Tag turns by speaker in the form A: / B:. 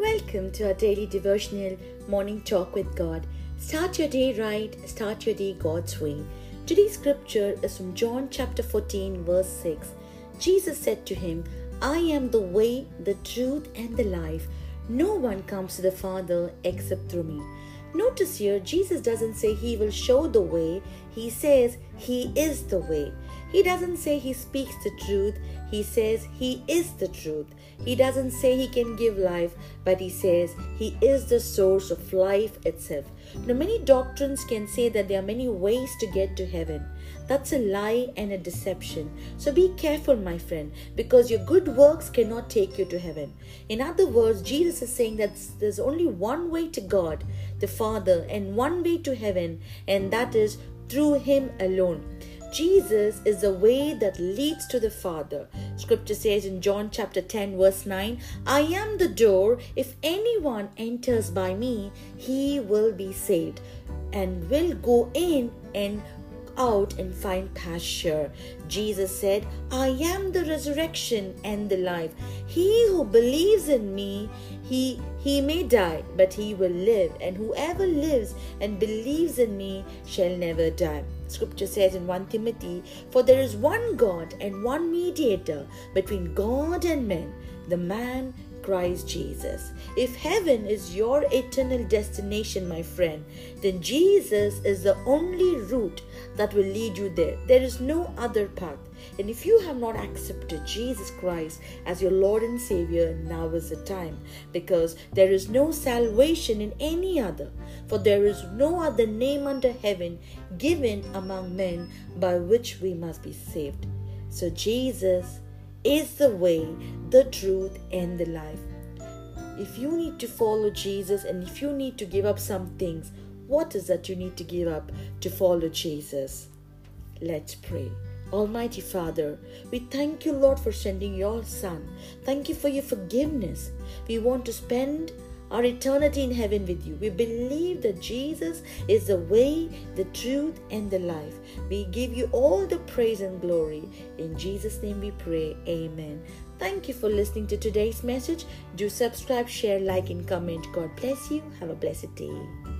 A: welcome to our daily devotional morning talk with God. Start your day right, start your day God's way. Today's scripture is from John chapter 14, verse 6. Jesus said to him, I am the way, the truth, and the life. No one comes to the Father except through me. Notice here, Jesus doesn't say he will show the way, he says he is the way. He doesn't say he speaks the truth, he says he is the truth. He doesn't say he can give life, but he says he is the source of life itself. Now, many doctrines can say that there are many ways to get to heaven. That's a lie and a deception. So be careful, my friend, because your good works cannot take you to heaven. In other words, Jesus is saying that there's only one way to God, the Father, and one way to heaven, and that is through Him alone. Jesus is the way that leads to the Father. Scripture says in John chapter 10, verse 9, I am the door. If anyone enters by me, he will be saved and will go in and out and find pasture. Jesus said, I am the resurrection and the life. He who believes in me, he he may die, but he will live, and whoever lives and believes in me shall never die. Scripture says in 1 Timothy, For there is one God and one mediator between God and men, the man Christ Jesus. If heaven is your eternal destination, my friend, then Jesus is the only route that will lead you there. There is no other path. And if you have not accepted Jesus Christ as your Lord and Savior, now is the time because there is no salvation in any other. For there is no other name under heaven given among men by which we must be saved. So, Jesus is the way, the truth, and the life. If you need to follow Jesus and if you need to give up some things, what is that you need to give up to follow Jesus? Let's pray. Almighty Father, we thank you, Lord, for sending your Son. Thank you for your forgiveness. We want to spend our eternity in heaven with you. We believe that Jesus is the way, the truth, and the life. We give you all the praise and glory. In Jesus' name we pray. Amen. Thank you for listening to today's message. Do subscribe, share, like, and comment. God bless you. Have a blessed day.